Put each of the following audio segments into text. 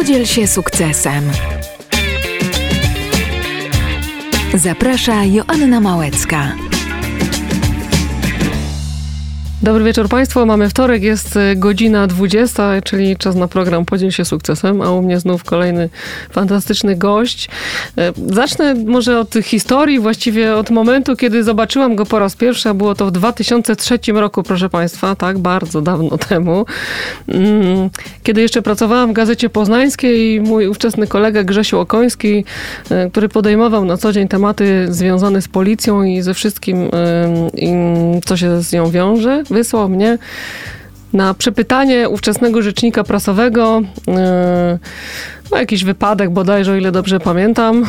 Podziel się sukcesem. Zaprasza Joanna Małecka. Dobry wieczór Państwu. Mamy wtorek, jest y, godzina 20, czyli czas na program Podziel się sukcesem, a u mnie znów kolejny fantastyczny gość. Y, zacznę może od historii, właściwie od momentu, kiedy zobaczyłam go po raz pierwszy, a było to w 2003 roku, proszę Państwa, tak, bardzo dawno temu. Mm, kiedy jeszcze pracowałam w Gazecie Poznańskiej i mój ówczesny kolega Grzesiu Okoński, y, który podejmował na co dzień tematy związane z policją i ze wszystkim, co się z nią wiąże, wysłał mnie na przepytanie ówczesnego rzecznika prasowego no jakiś wypadek bodajże, o ile dobrze pamiętam.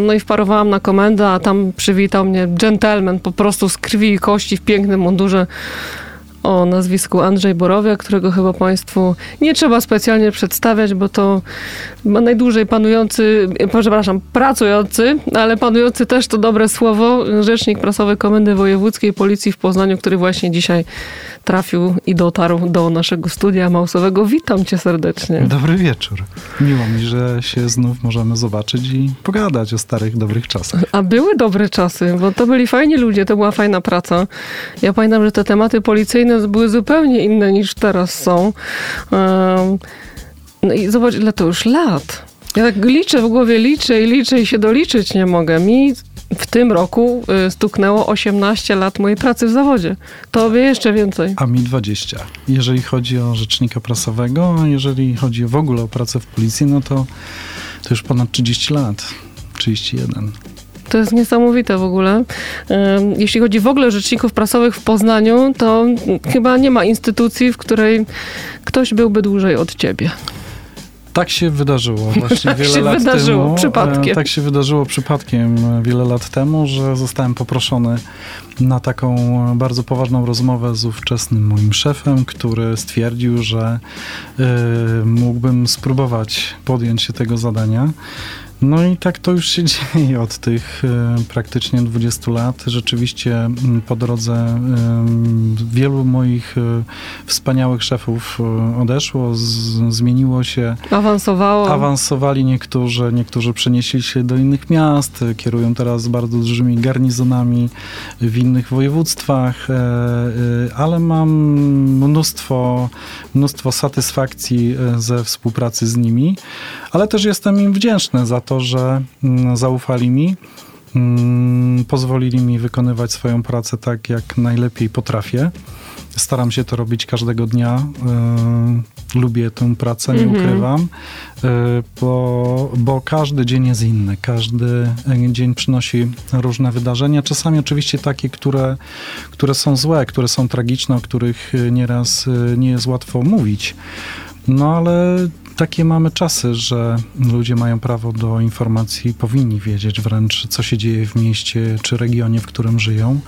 No i wparowałam na komendę, a tam przywitał mnie gentleman po prostu z krwi i kości w pięknym mundurze o nazwisku Andrzej Borowiak, którego chyba Państwu nie trzeba specjalnie przedstawiać, bo to najdłużej panujący, przepraszam, pracujący, ale panujący też to dobre słowo, rzecznik prasowy Komendy Wojewódzkiej Policji w Poznaniu, który właśnie dzisiaj trafił i dotarł do naszego studia mausowego. Witam cię serdecznie. Dobry wieczór. Miło mi, że się znów możemy zobaczyć i pogadać o starych, dobrych czasach. A były dobre czasy, bo to byli fajni ludzie, to była fajna praca. Ja pamiętam, że te tematy policyjne były zupełnie inne niż teraz są. No i zobacz, ile to już lat. Ja tak liczę w głowie, liczę i liczę i się doliczyć nie mogę. Mi w tym roku y, stuknęło 18 lat mojej pracy w zawodzie. Tobie jeszcze więcej. A mi 20. Jeżeli chodzi o rzecznika prasowego, a jeżeli chodzi w ogóle o pracę w policji, no to, to już ponad 30 lat. 31. To jest niesamowite w ogóle. Jeśli chodzi w ogóle o rzeczników prasowych w Poznaniu, to chyba nie ma instytucji, w której ktoś byłby dłużej od ciebie. Tak się wydarzyło właśnie tak wiele się lat wydarzyło, temu. Przypadkiem. Tak się wydarzyło przypadkiem e, wiele lat temu, że zostałem poproszony na taką bardzo poważną rozmowę z ówczesnym moim szefem, który stwierdził, że y, mógłbym spróbować podjąć się tego zadania. No i tak to już się dzieje od tych e, praktycznie 20 lat. Rzeczywiście po drodze wielu moich e, wspaniałych szefów e, odeszło, zmieniło się. Awansowało. Awansowali niektórzy, niektórzy przenieśli się do innych miast, kierują teraz bardzo dużymi garnizonami w innych województwach, ale mam mnóstwo, mnóstwo satysfakcji ze współpracy z nimi, ale też jestem im wdzięczny za to, to, że mm, zaufali mi, mm, pozwolili mi wykonywać swoją pracę tak, jak najlepiej potrafię. Staram się to robić każdego dnia. Y, lubię tę pracę, nie -hmm. ukrywam, y, bo, bo każdy dzień jest inny. Każdy dzień przynosi różne wydarzenia. Czasami oczywiście takie, które, które są złe, które są tragiczne, o których nieraz y, nie jest łatwo mówić. No ale takie mamy czasy, że ludzie mają prawo do informacji, powinni wiedzieć wręcz, co się dzieje w mieście czy regionie, w którym żyją.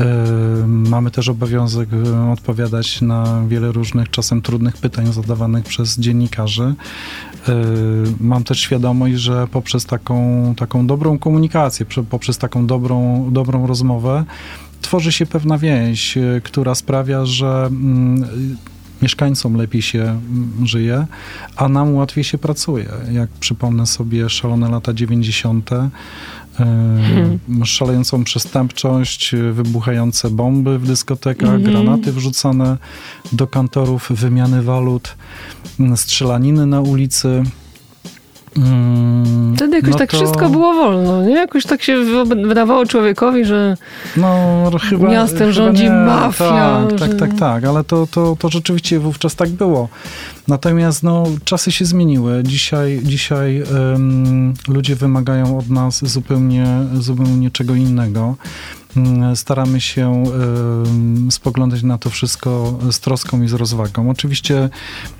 E, mamy też obowiązek e, odpowiadać na wiele różnych, czasem trudnych pytań zadawanych przez dziennikarzy. E, mam też świadomość, że poprzez taką, taką dobrą komunikację, poprzez taką dobrą, dobrą rozmowę, tworzy się pewna więź, która sprawia, że mm, mieszkańcom lepiej się mm, żyje, a nam łatwiej się pracuje. Jak przypomnę sobie szalone lata 90., e, Hmm. szalejącą przestępczość, wybuchające bomby w dyskotekach, hmm. granaty wrzucane do kantorów, wymiany walut, strzelaniny na ulicy. Mm, Wtedy jakoś no tak to... wszystko było wolno, nie? Jakoś tak się wydawało człowiekowi, że no, chyba, miastem chyba rządzi nie. mafia. Tak, że... tak, tak, tak, ale to, to, to rzeczywiście wówczas tak było. Natomiast no, czasy się zmieniły. Dzisiaj, dzisiaj um, ludzie wymagają od nas zupełnie, zupełnie czego innego. Mm, staramy się spoglądać na to wszystko z troską i z rozwagą. Oczywiście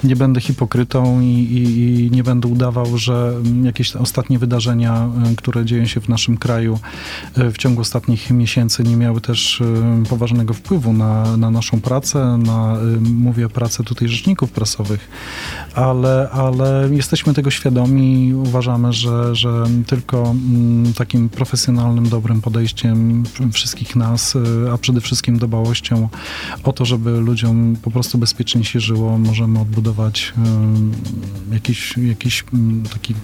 nie będę hipokrytą i, i, i nie będę udawał, że jakieś ostatnie wydarzenia, które dzieją się w naszym kraju e, w ciągu ostatnich miesięcy nie miały też poważnego wpływu na, na naszą pracę, na, mówię, pracę tutaj rzeczników prasowych, ale, ale jesteśmy tego świadomi i uważamy, że, że tylko mm, takim profesjonalnym, dobrym podejściem wszystkich nas, y, a przede wszystkim dbałością o to, żeby ludziom po prostu bezpiecznie się żyło, możemy odbudować jakiś, jakiś mm, taki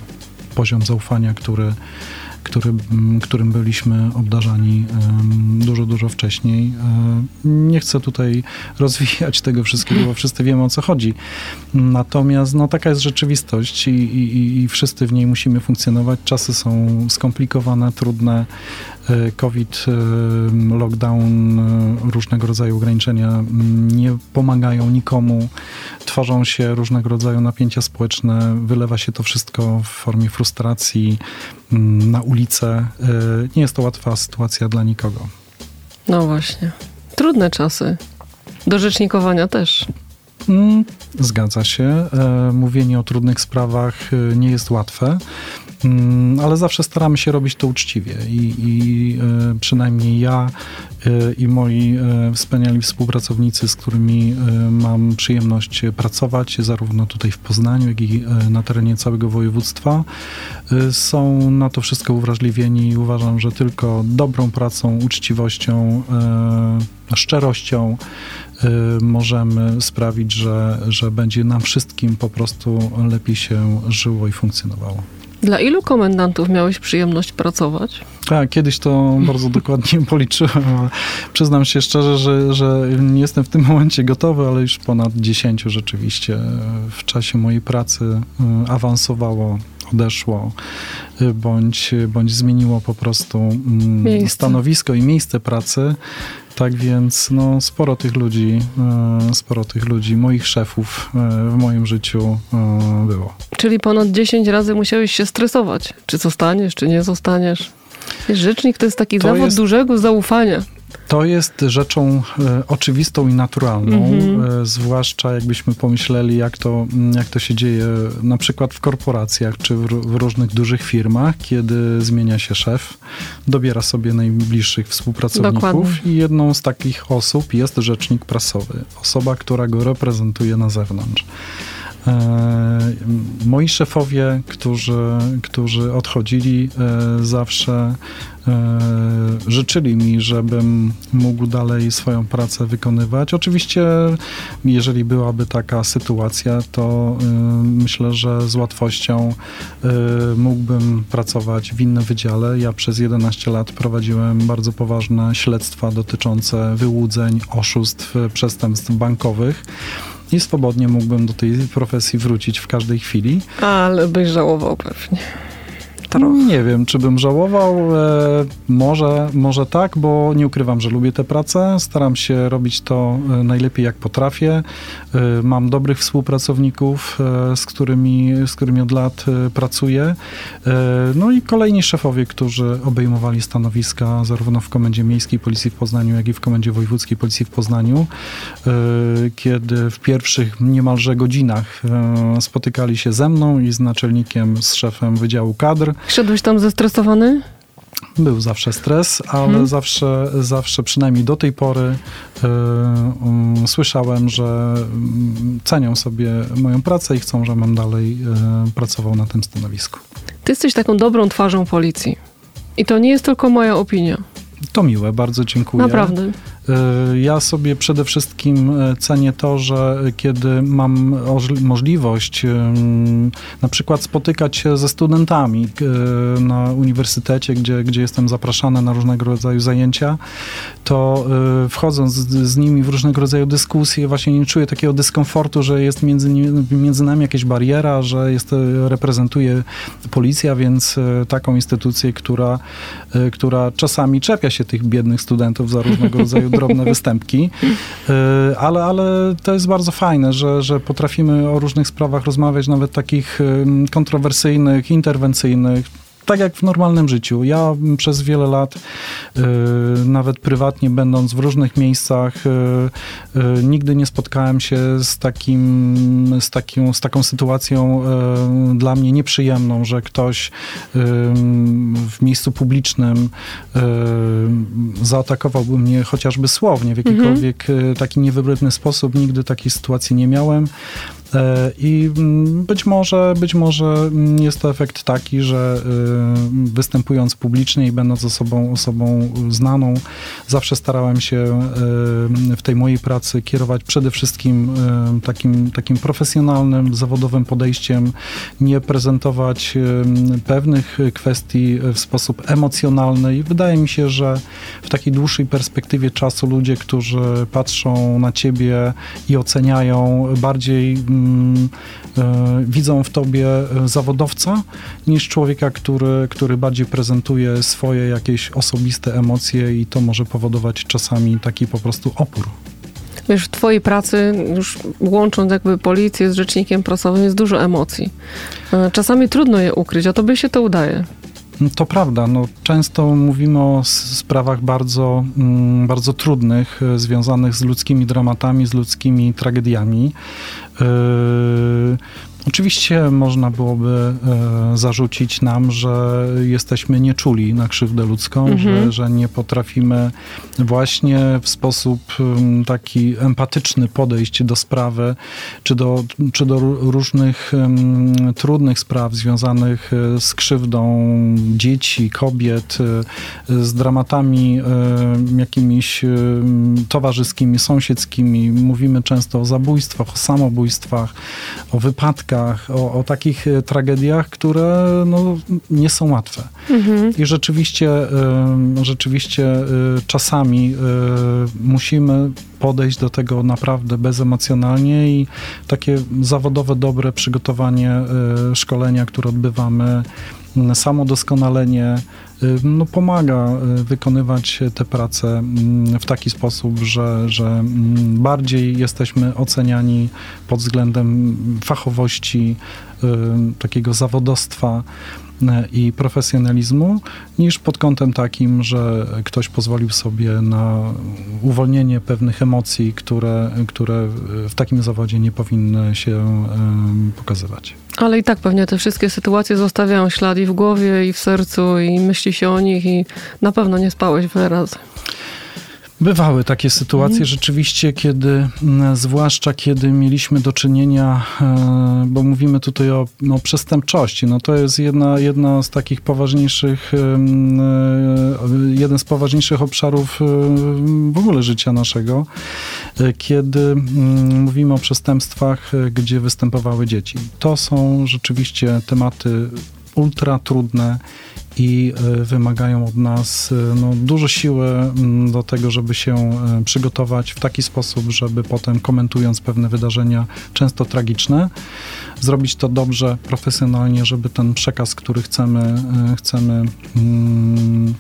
poziom zaufania, który, który, mm, którym byliśmy obdarzani em, dużo, dużo wcześniej. Nie chcę tutaj rozwijać tego wszystkiego, bo wszyscy wiemy o co chodzi. Natomiast no, taka jest rzeczywistość i, i- i wszyscy w niej musimy funkcjonować. Czasy są skomplikowane, trudne. E, COVID, e, lockdown, e, różnego rodzaju ograniczenia mm, nie pomagają nikomu. Tworzą się różnego rodzaju napięcia społeczne, wylewa się to wszystko w formie frustracji mm, na ulicę. Nie jest to łatwa sytuacja dla nikogo. No właśnie. Trudne czasy. Do rzecznikowania też. Mm, Zgadza się. Mówienie o trudnych sprawach nie jest łatwe, ale zawsze staramy się robić to uczciwie i, i e, przynajmniej ja e, i moi e, wspaniali współpracownicy, z którymi mam przyjemność pracować, zarówno tutaj w Poznaniu, jak i na terenie całego województwa, są na to wszystko uwrażliwieni i uważam, że tylko dobrą pracą, uczciwością, szczerością możemy sprawić, że, że będzie nam wszystkim po prostu lepiej się żyło i funkcjonowało. Dla ilu komendantów miałeś przyjemność pracować? Tak, kiedyś to bardzo dokładnie policzyłem. a Przyznam się szczerze, że, że nie jestem w tym momencie gotowy, ale już ponad 10 rzeczywiście w czasie mojej pracy y, awansowało, odeszło, y, bądź, bądź zmieniło po prostu mm, Miejsce. stanowisko i miejsce pracy. Tak więc no, sporo tych ludzi, y, sporo tych ludzi, moich szefów y, w moim życiu było. Czyli ponad 10 razy musiałeś się stresować. Czy zostaniesz, czy nie zostaniesz? Rzecznik to jest taki To zawód jest- dużego zaufania. To jest rzeczą e, oczywistą i naturalną, Mhm. e, zwłaszcza jakbyśmy pomyśleli, jak to, mm, jak to się dzieje na przykład w korporacjach czy w, w różnych dużych firmach, kiedy zmienia się szef, dobiera sobie najbliższych współpracowników Dokładnie. i jedną z takich osób jest rzecznik prasowy, osoba, która go reprezentuje na zewnątrz. E, moi szefowie, którzy, którzy odchodzili, zawsze życzyli mi, żebym mógł dalej swoją pracę wykonywać. Oczywiście, jeżeli byłaby taka sytuacja, to e, myślę, że z łatwością e, mógłbym pracować w innym wydziale. Ja przez 11 lat prowadziłem bardzo poważne śledztwa dotyczące wyłudzeń, oszustw, przestępstw bankowych. I swobodnie mógłbym do tej profesji wrócić w każdej chwili. Ale byś żałował pewnie. Nie wiem, czy bym żałował. E, może, może tak, bo nie ukrywam, że lubię tę pracę. Staram się robić to e, najlepiej jak potrafię. E, mam dobrych współpracowników, z którymi, z którymi od lat pracuję. No i kolejni szefowie, którzy obejmowali stanowiska zarówno w Komendzie Miejskiej Policji w Poznaniu, jak i w Komendzie Wojewódzkiej Policji w Poznaniu, kiedy w pierwszych niemalże godzinach spotykali się ze mną i z naczelnikiem, z szefem Wydziału Kadr. Szedłeś tam zestresowany? Był zawsze stres, ale Mhm. zawsze, zawsze, przynajmniej do tej pory, y, y, słyszałem, że y, cenią sobie moją pracę i chcą, żebym dalej y, pracował na tym stanowisku. Ty jesteś taką dobrą twarzą policji. I to nie jest tylko moja opinia. To miłe, bardzo dziękuję. Naprawdę. Y, Ja sobie przede wszystkim y, cenię to, że kiedy mam oż- możliwość na przykład spotykać się ze studentami y, na uniwersytecie, gdzie, gdzie jestem zapraszany na różnego rodzaju zajęcia, to wchodząc z, z nimi w różnego rodzaju dyskusje, właśnie nie czuję takiego dyskomfortu, że jest między, między nami jakaś bariera, że jest, reprezentuje policja, więc taką instytucję, która, która czasami czepia się tych biednych studentów za różnego rodzaju drobne występki, Y, ale, ale to jest bardzo fajne, że, że potrafimy o różnych sprawach rozmawiać, nawet takich kontrowersyjnych, interwencyjnych, tak jak w normalnym życiu. Ja przez wiele lat, y, nawet prywatnie będąc w różnych miejscach, y, y, nigdy nie spotkałem się z, takim, z, taką, z taką sytuacją dla mnie nieprzyjemną, że ktoś w miejscu publicznym zaatakowałby mnie chociażby słownie, w jakikolwiek y, taki niewybredny sposób. Nigdy takiej sytuacji nie miałem. E, I mm, być może, być może mm, jest to efekt taki, że y, występując publicznie i będąc osobą, osobą znaną, zawsze starałem się y, w tej mojej pracy kierować przede wszystkim y, takim, takim profesjonalnym, zawodowym podejściem, nie prezentować pewnych kwestii w sposób emocjonalny. I wydaje mi się, że w takiej dłuższej perspektywie czasu ludzie, którzy patrzą na ciebie i oceniają bardziej widzą w tobie e, zawodowca niż człowieka, który, który bardziej prezentuje swoje jakieś osobiste emocje i to może powodować czasami taki po prostu opór. Wiesz, w twojej pracy, już łącząc jakby policję z rzecznikiem prasowym, jest dużo emocji. E, czasami trudno je ukryć, a tobie się to udaje. To prawda. No, często mówimy o sprawach bardzo, mm, bardzo trudnych, e, związanych z ludzkimi dramatami, z ludzkimi tragediami. Oczywiście można byłoby e, zarzucić nam, że jesteśmy nieczuli na krzywdę ludzką, mhm. że, że nie potrafimy właśnie w sposób taki empatyczny podejść do sprawy, czy do, czy do różnych trudnych spraw związanych e, z krzywdą dzieci, kobiet, e, z dramatami jakimiś towarzyskimi, sąsiedzkimi. Mówimy często o zabójstwach, o samobójstwach, o wypadkach o, o takich e, tragediach, które no, nie są łatwe. Mhm. I rzeczywiście, rzeczywiście e, czasami e, musimy podejść do tego naprawdę bezemocjonalnie i takie zawodowe, dobre przygotowanie szkolenia, które odbywamy, samo doskonalenie no, pomaga wykonywać te prace w taki sposób, że, że bardziej jesteśmy oceniani pod względem fachowości, takiego zawodostwa i profesjonalizmu, niż pod kątem takim, że ktoś pozwolił sobie na uwolnienie pewnych emocji, które, które w takim zawodzie nie powinny się pokazywać. Ale i tak pewnie te wszystkie sytuacje zostawiają ślad i w głowie, i w sercu, i myśli się o nich, i na pewno nie spałeś wiele razy. Bywały takie sytuacje mhm. rzeczywiście, kiedy, zwłaszcza kiedy mieliśmy do czynienia, e, bo mówimy tutaj o no, przestępczości, no to jest jedna, jedna z takich poważniejszych, e, jeden z poważniejszych obszarów e, w ogóle życia naszego, kiedy mówimy o przestępstwach, gdzie występowały dzieci. To są rzeczywiście tematy ultra trudne i e, wymagają od nas e, no, dużo siły mm, do tego, żeby się e, przygotować w taki sposób, żeby potem komentując pewne wydarzenia, często tragiczne, zrobić to dobrze, profesjonalnie, żeby ten przekaz, który chcemy, chcemy mm,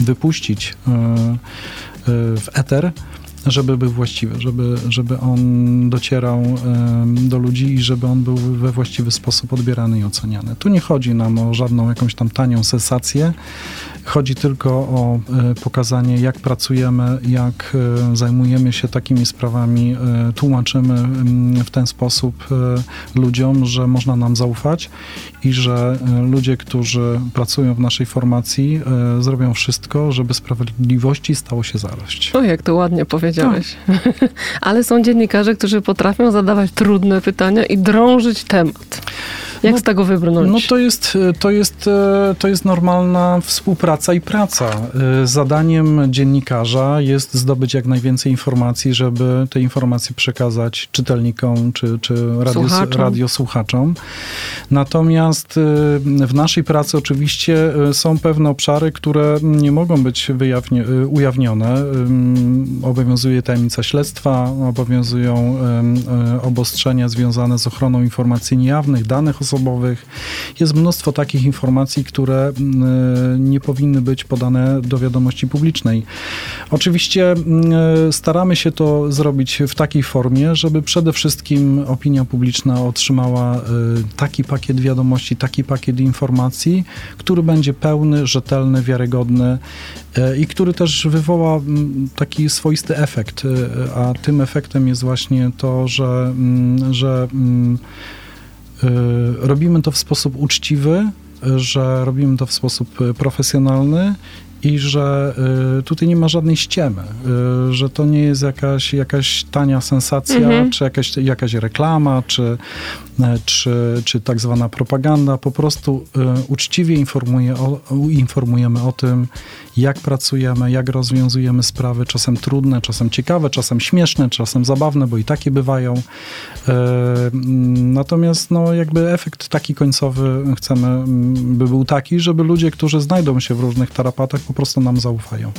wypuścić w eter, żeby był właściwy, żeby, żeby on docierał do ludzi i żeby on był we właściwy sposób odbierany i oceniany. Tu nie chodzi nam o żadną jakąś tam tanią sensację, Chodzi tylko o e, pokazanie, jak pracujemy, jak e, zajmujemy się takimi sprawami, e, tłumaczymy mm, w ten sposób ludziom, że można nam zaufać i że ludzie, którzy pracują w naszej formacji, zrobią wszystko, żeby sprawiedliwości stało się zadość. O, jak to ładnie powiedziałeś. No. Ale są dziennikarze, którzy potrafią zadawać trudne pytania i drążyć temat. Jak no, z tego wybrnąć? No to jest, to, jest, to jest normalna współpraca i praca. Zadaniem dziennikarza jest zdobyć jak najwięcej informacji, żeby te informacje przekazać czytelnikom czy, czy radiosłuchaczom. radiosłuchaczom. Natomiast w naszej pracy oczywiście są pewne obszary, które nie mogą być wyjawni- ujawnione. Obowiązuje tajemnica śledztwa, obowiązują obostrzenia związane z ochroną informacji niejawnych, danych osobowych. Jest mnóstwo takich informacji, które nie powinny być podane do wiadomości publicznej. Oczywiście mm, staramy się to zrobić w takiej formie, żeby przede wszystkim opinia publiczna otrzymała y, taki pakiet wiadomości, taki pakiet informacji, który będzie pełny, rzetelny, wiarygodny y, i który też wywoła mm, taki swoisty efekt. A tym efektem jest właśnie to, że, że Y, robimy to w sposób uczciwy, że robimy to w sposób profesjonalny i że y, tutaj nie ma żadnej ściemy, y, że to nie jest jakaś, jakaś tania sensacja, Mhm. czy jakaś, jakaś reklama, czy, czy, czy tak zwana propaganda. Po prostu y, uczciwie informuje o, informujemy o tym, jak pracujemy, jak rozwiązujemy sprawy, czasem trudne, czasem ciekawe, czasem śmieszne, czasem zabawne, bo i takie bywają. E, Natomiast no, jakby efekt taki końcowy chcemy, mm, by był taki, żeby ludzie, którzy znajdą się w różnych tarapatach, po prostu nam zaufają.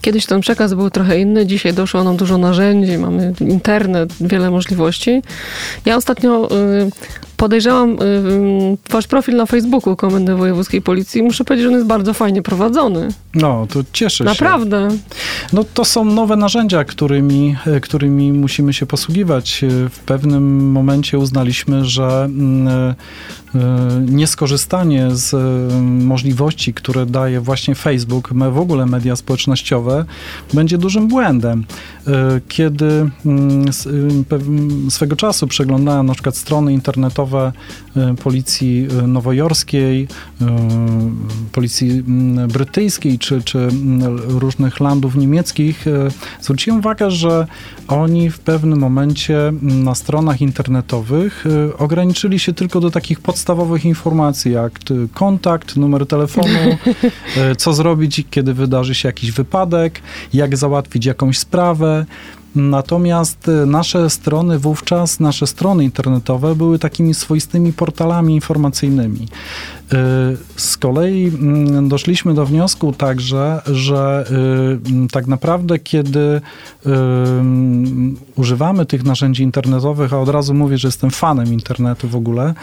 Kiedyś ten przekaz był trochę inny, dzisiaj doszło nam dużo narzędzi, mamy internet, wiele możliwości. Ja ostatnio y, podejrzałam y, wasz profil na Facebooku Komendy Wojewódzkiej Policji i muszę powiedzieć, że on jest bardzo fajnie prowadzony. No, to cieszę się. Naprawdę. No to są nowe narzędzia, którymi, e, którymi musimy się posługiwać. W pewnym momencie uznaliśmy, że mm, nieskorzystanie z możliwości, które daje właśnie Facebook, w ogóle media społecznościowe, będzie dużym błędem. Kiedy mm, y, swego czasu przeglądałem na przykład strony internetowe e, policji e, nowojorskiej, e, policji mm, brytyjskiej czy, czy mm, różnych landów niemieckich, zwróciłem uwagę, że oni w pewnym momencie mm, na stronach internetowych ograniczyli się tylko do takich podstawowych informacji, jak kontakt, numer telefonu, co zrobić, kiedy wydarzy się jakiś wypadek, jak załatwić jakąś sprawę. Natomiast e, nasze strony wówczas, nasze strony internetowe były takimi swoistymi portalami informacyjnymi. E, Z kolei mm, doszliśmy do wniosku także, że y, mm, tak naprawdę kiedy y, używamy tych narzędzi internetowych, a od razu mówię, że jestem fanem internetu w ogóle,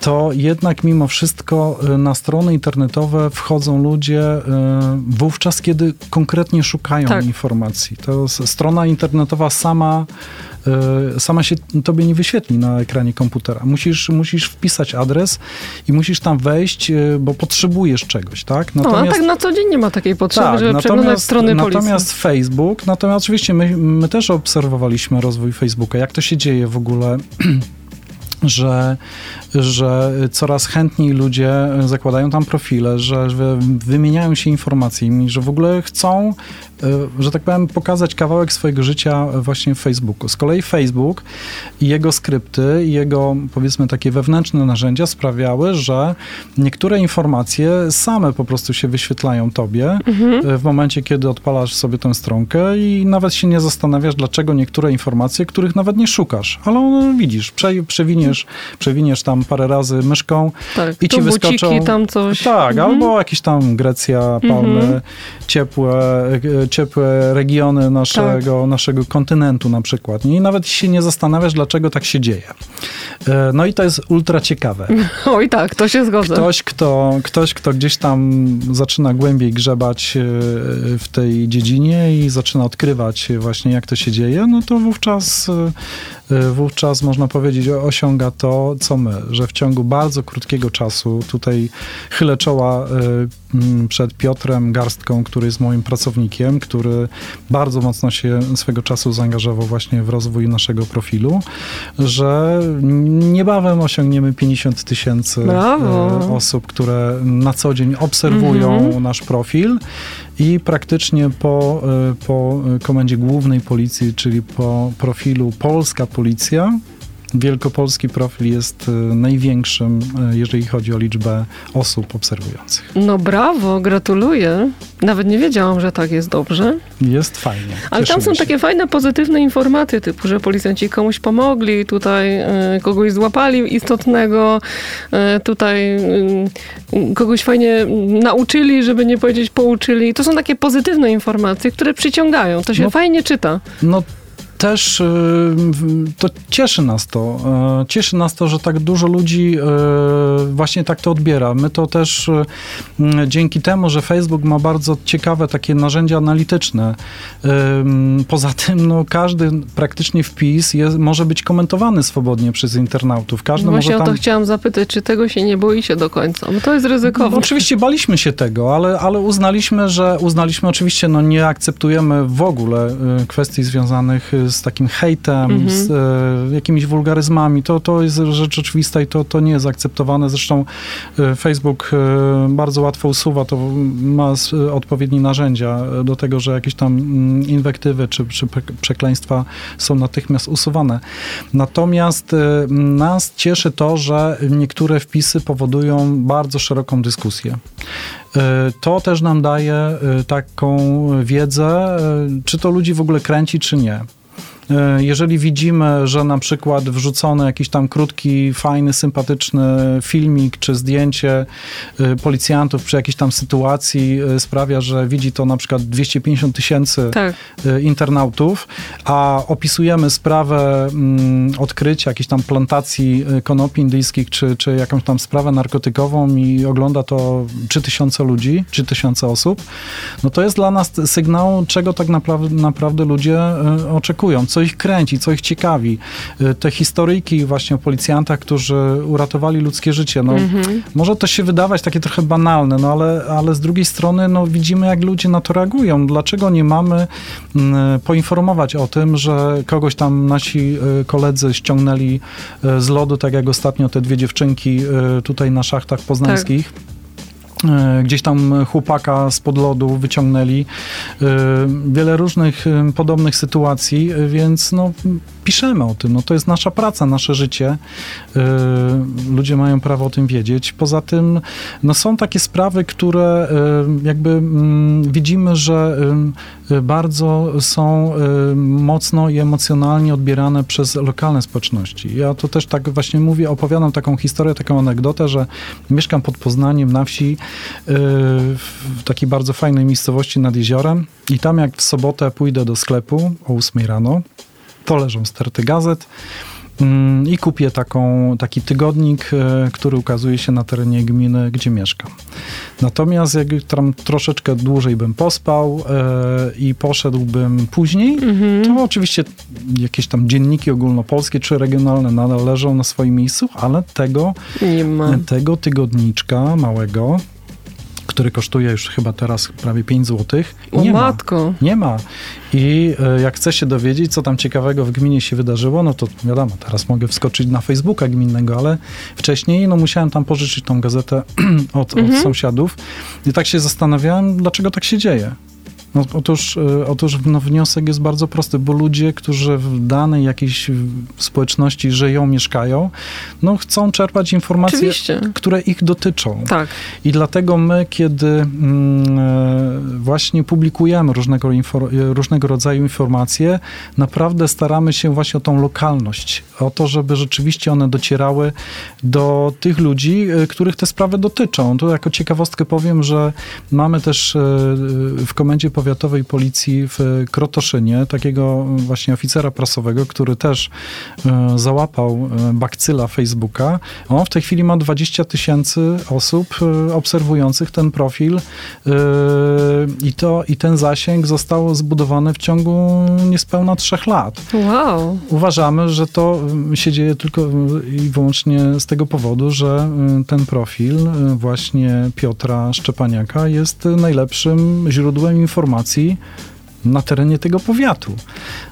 to jednak mimo wszystko y, na strony internetowe wchodzą ludzie y, wówczas, kiedy konkretnie szukają Tak. informacji. To strona internetowa sama y, sama się tobie nie wyświetli na ekranie komputera. Musisz, musisz wpisać adres i musisz tam wejść, y, bo potrzebujesz czegoś, tak? No, a tak na co dzień nie ma takiej potrzeby, żeby przeglądać natomiast, strony policji. natomiast Facebook, natomiast oczywiście my, my też obserwowaliśmy rozwój Facebooka, jak to się dzieje w ogóle, że, że coraz chętniej ludzie zakładają tam profile, że wy- wymieniają się informacjami, że w ogóle chcą, e, że tak powiem, pokazać kawałek swojego życia właśnie w Facebooku. Z kolei Facebook i jego skrypty, i jego powiedzmy takie wewnętrzne narzędzia sprawiały, że niektóre informacje same po prostu się wyświetlają tobie e, w momencie, kiedy odpalasz sobie tę stronkę i nawet się nie zastanawiasz, dlaczego niektóre informacje, których nawet nie szukasz, ale one widzisz, prze, przewiniesz, przewiniesz tam parę razy myszką tak, i ci wyskoczą. buciki, tam coś. Tak, Mhm. albo jakieś tam Grecja, Palmy, Mhm. ciepłe, e, ciepłe regiony naszego, Tak. naszego kontynentu na przykład. I nawet się nie zastanawiasz, dlaczego tak się dzieje. E, No i to jest ultra ciekawe. Oj tak, to się zgodzę. Ktoś kto, ktoś, kto gdzieś tam zaczyna głębiej grzebać e, w tej dziedzinie i zaczyna odkrywać właśnie, jak to się dzieje, no to wówczas, e, wówczas można powiedzieć, osiąga to, co my, że w ciągu bardzo krótkiego czasu, tutaj chylę czoła e, m, przed Piotrem Garstką, który jest moim pracownikiem, który bardzo mocno się swego czasu zaangażował właśnie w rozwój naszego profilu, że niebawem osiągniemy 50 tysięcy e, osób, które na co dzień obserwują Mhm. nasz profil i praktycznie po, po komendzie głównej policji, czyli po profilu Polska Policja, Wielkopolski profil jest e, największym, e, jeżeli chodzi o liczbę osób obserwujących. No brawo, gratuluję. Nawet nie wiedziałam, że tak jest dobrze. Jest fajnie. Ale tam są się. takie fajne, pozytywne informacje, typu, że policjanci komuś pomogli, tutaj e, kogoś złapali istotnego, tutaj kogoś fajnie nauczyli, żeby nie powiedzieć pouczyli. To są takie pozytywne informacje, które przyciągają. To się No. fajnie czyta. No też y, to cieszy nas to. E, Cieszy nas to, że tak dużo ludzi e, właśnie tak to odbiera. My to też dzięki temu, że Facebook ma bardzo ciekawe takie narzędzia analityczne. Poza tym, no, każdy praktycznie wpis jest, może być komentowany swobodnie przez internautów. Każdy Właśnie może o tam... to chciałam zapytać, czy tego się nie boicie do końca? Bo to jest ryzykowne. No, oczywiście baliśmy się tego, ale, ale uznaliśmy, że uznaliśmy oczywiście, no nie akceptujemy w ogóle y, kwestii związanych z takim hejtem, z e, jakimiś wulgaryzmami. To, to jest rzecz oczywista i to, to nie jest akceptowane. Zresztą e, Facebook e, bardzo łatwo usuwa, to ma s- odpowiednie narzędzia do tego, że jakieś tam mm, inwektywy czy, czy przekleństwa są natychmiast usuwane. Natomiast e, nas cieszy to, że niektóre wpisy powodują bardzo szeroką dyskusję. E, To też nam daje e, taką wiedzę, e, czy to ludzi w ogóle kręci, czy nie. E, Jeżeli widzimy, że na przykład wrzucony jakiś tam krótki, fajny, sympatyczny filmik czy zdjęcie e, policjantów przy jakiejś tam sytuacji e, sprawia, że widzi to na przykład 250 tysięcy Tak. internautów, a opisujemy sprawę mm, odkrycia jakiejś tam plantacji konopi indyjskich, czy, czy jakąś tam sprawę narkotykową i ogląda to 3000 ludzi, 3000 osób, no to jest dla nas sygnał, czego tak naprawdę, naprawdę ludzie oczekują, co ich kręci, co ich ciekawi. E, Te historyjki właśnie o policjantach, którzy uratowali ludzkie życie, no Mhm. może to się wydawać takie trochę banalne, no ale, ale z drugiej strony no, widzimy, jak ludzie na to reagują. Dlaczego nie mamy mm, poinformować o tym, że kogoś tam nasi y, koledzy ściągnęli y, z lodu, tak jak ostatnio te dwie dziewczynki y, tutaj na szachtach poznańskich. Y, Gdzieś tam chłopaka spod lodu wyciągnęli. Y, Wiele różnych y, podobnych sytuacji, więc no, piszemy o tym. No, to jest nasza praca, nasze życie. Ludzie mają prawo o tym wiedzieć. Poza tym no, są takie sprawy, które jakby mm, widzimy, że bardzo są y, mocno i emocjonalnie odbierane przez lokalne społeczności. Ja to też tak właśnie mówię, opowiadam taką historię, taką anegdotę, że mieszkam pod Poznaniem na wsi y, w takiej bardzo fajnej miejscowości nad jeziorem i tam jak w sobotę pójdę do sklepu o 8 rano, to leżą sterty gazet i kupię taką, taki tygodnik, e, który ukazuje się na terenie gminy, gdzie mieszkam. Natomiast jak tam troszeczkę dłużej bym pospał e, i poszedłbym później, Mhm. to oczywiście jakieś tam dzienniki ogólnopolskie czy regionalne nadal leżą na swoim miejscu, ale tego, tego tygodniczka małego, który kosztuje już chyba teraz prawie 5 zł, O nie ma. matko. Nie ma. I e, jak chce się dowiedzieć, co tam ciekawego w gminie się wydarzyło, no to wiadomo, teraz mogę wskoczyć na Facebooka gminnego, ale wcześniej no musiałem tam pożyczyć tą gazetę od, od Mhm. sąsiadów. I tak się zastanawiałem, dlaczego tak się dzieje. No, otóż, e, otóż no, wniosek jest bardzo prosty, bo ludzie, którzy w danej jakiejś społeczności żyją, mieszkają, no chcą czerpać informacje, Oczywiście. które ich dotyczą. Tak. I dlatego my, kiedy mm, e, właśnie publikujemy różnego, e, różnego rodzaju informacje, naprawdę staramy się właśnie o tą lokalność, o to, żeby rzeczywiście one docierały do tych ludzi, których te sprawy dotyczą. Tu jako ciekawostkę powiem, że mamy też w Komendzie Powiatowej Policji w Krotoszynie takiego właśnie oficera prasowego, który też e, załapał e, bakcyla Facebooka. On w tej chwili ma 20 tysięcy osób e, obserwujących ten profil i, to, i ten zasięg został zbudowany w ciągu niespełna trzech lat. Wow. Uważamy, że to y, się dzieje tylko y, i wyłącznie z tego powodu, że y, ten profil właśnie Piotra Szczepaniaka jest najlepszym źródłem informacji na terenie tego powiatu.